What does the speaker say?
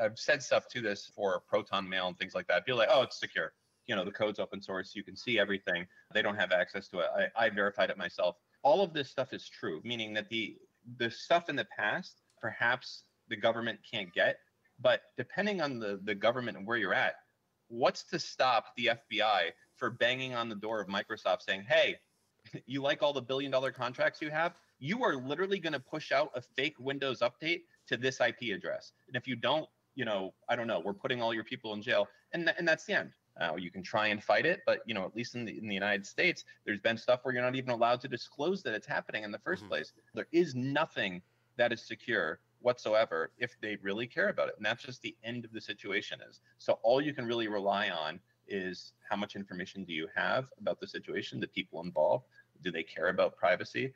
I've said stuff to this for Proton Mail and things like that. People like, oh, it's secure. You know, the code's open source. You can see everything. They don't have access to it. I, I verified it myself. All of this stuff is true, meaning that the the stuff in the past, perhaps the government can't get, but depending on the, the government and where you're at, what's to stop the FBI for banging on the door of Microsoft saying, hey, you like all the billion dollar contracts you have? You are literally going to push out a fake Windows update to this IP address. And if you don't, you know, I don't know, we're putting all your people in jail. And, th- and that's the end. Uh, you can try and fight it, but you know, at least in the in the United States, there's been stuff where you're not even allowed to disclose that it's happening in the 1st mm-hmm. place. There is nothing that is secure whatsoever if they really care about it. And that's just the end of the situation is. So all you can really rely on is how much information do you have about the situation, the people involved? Do they care about privacy?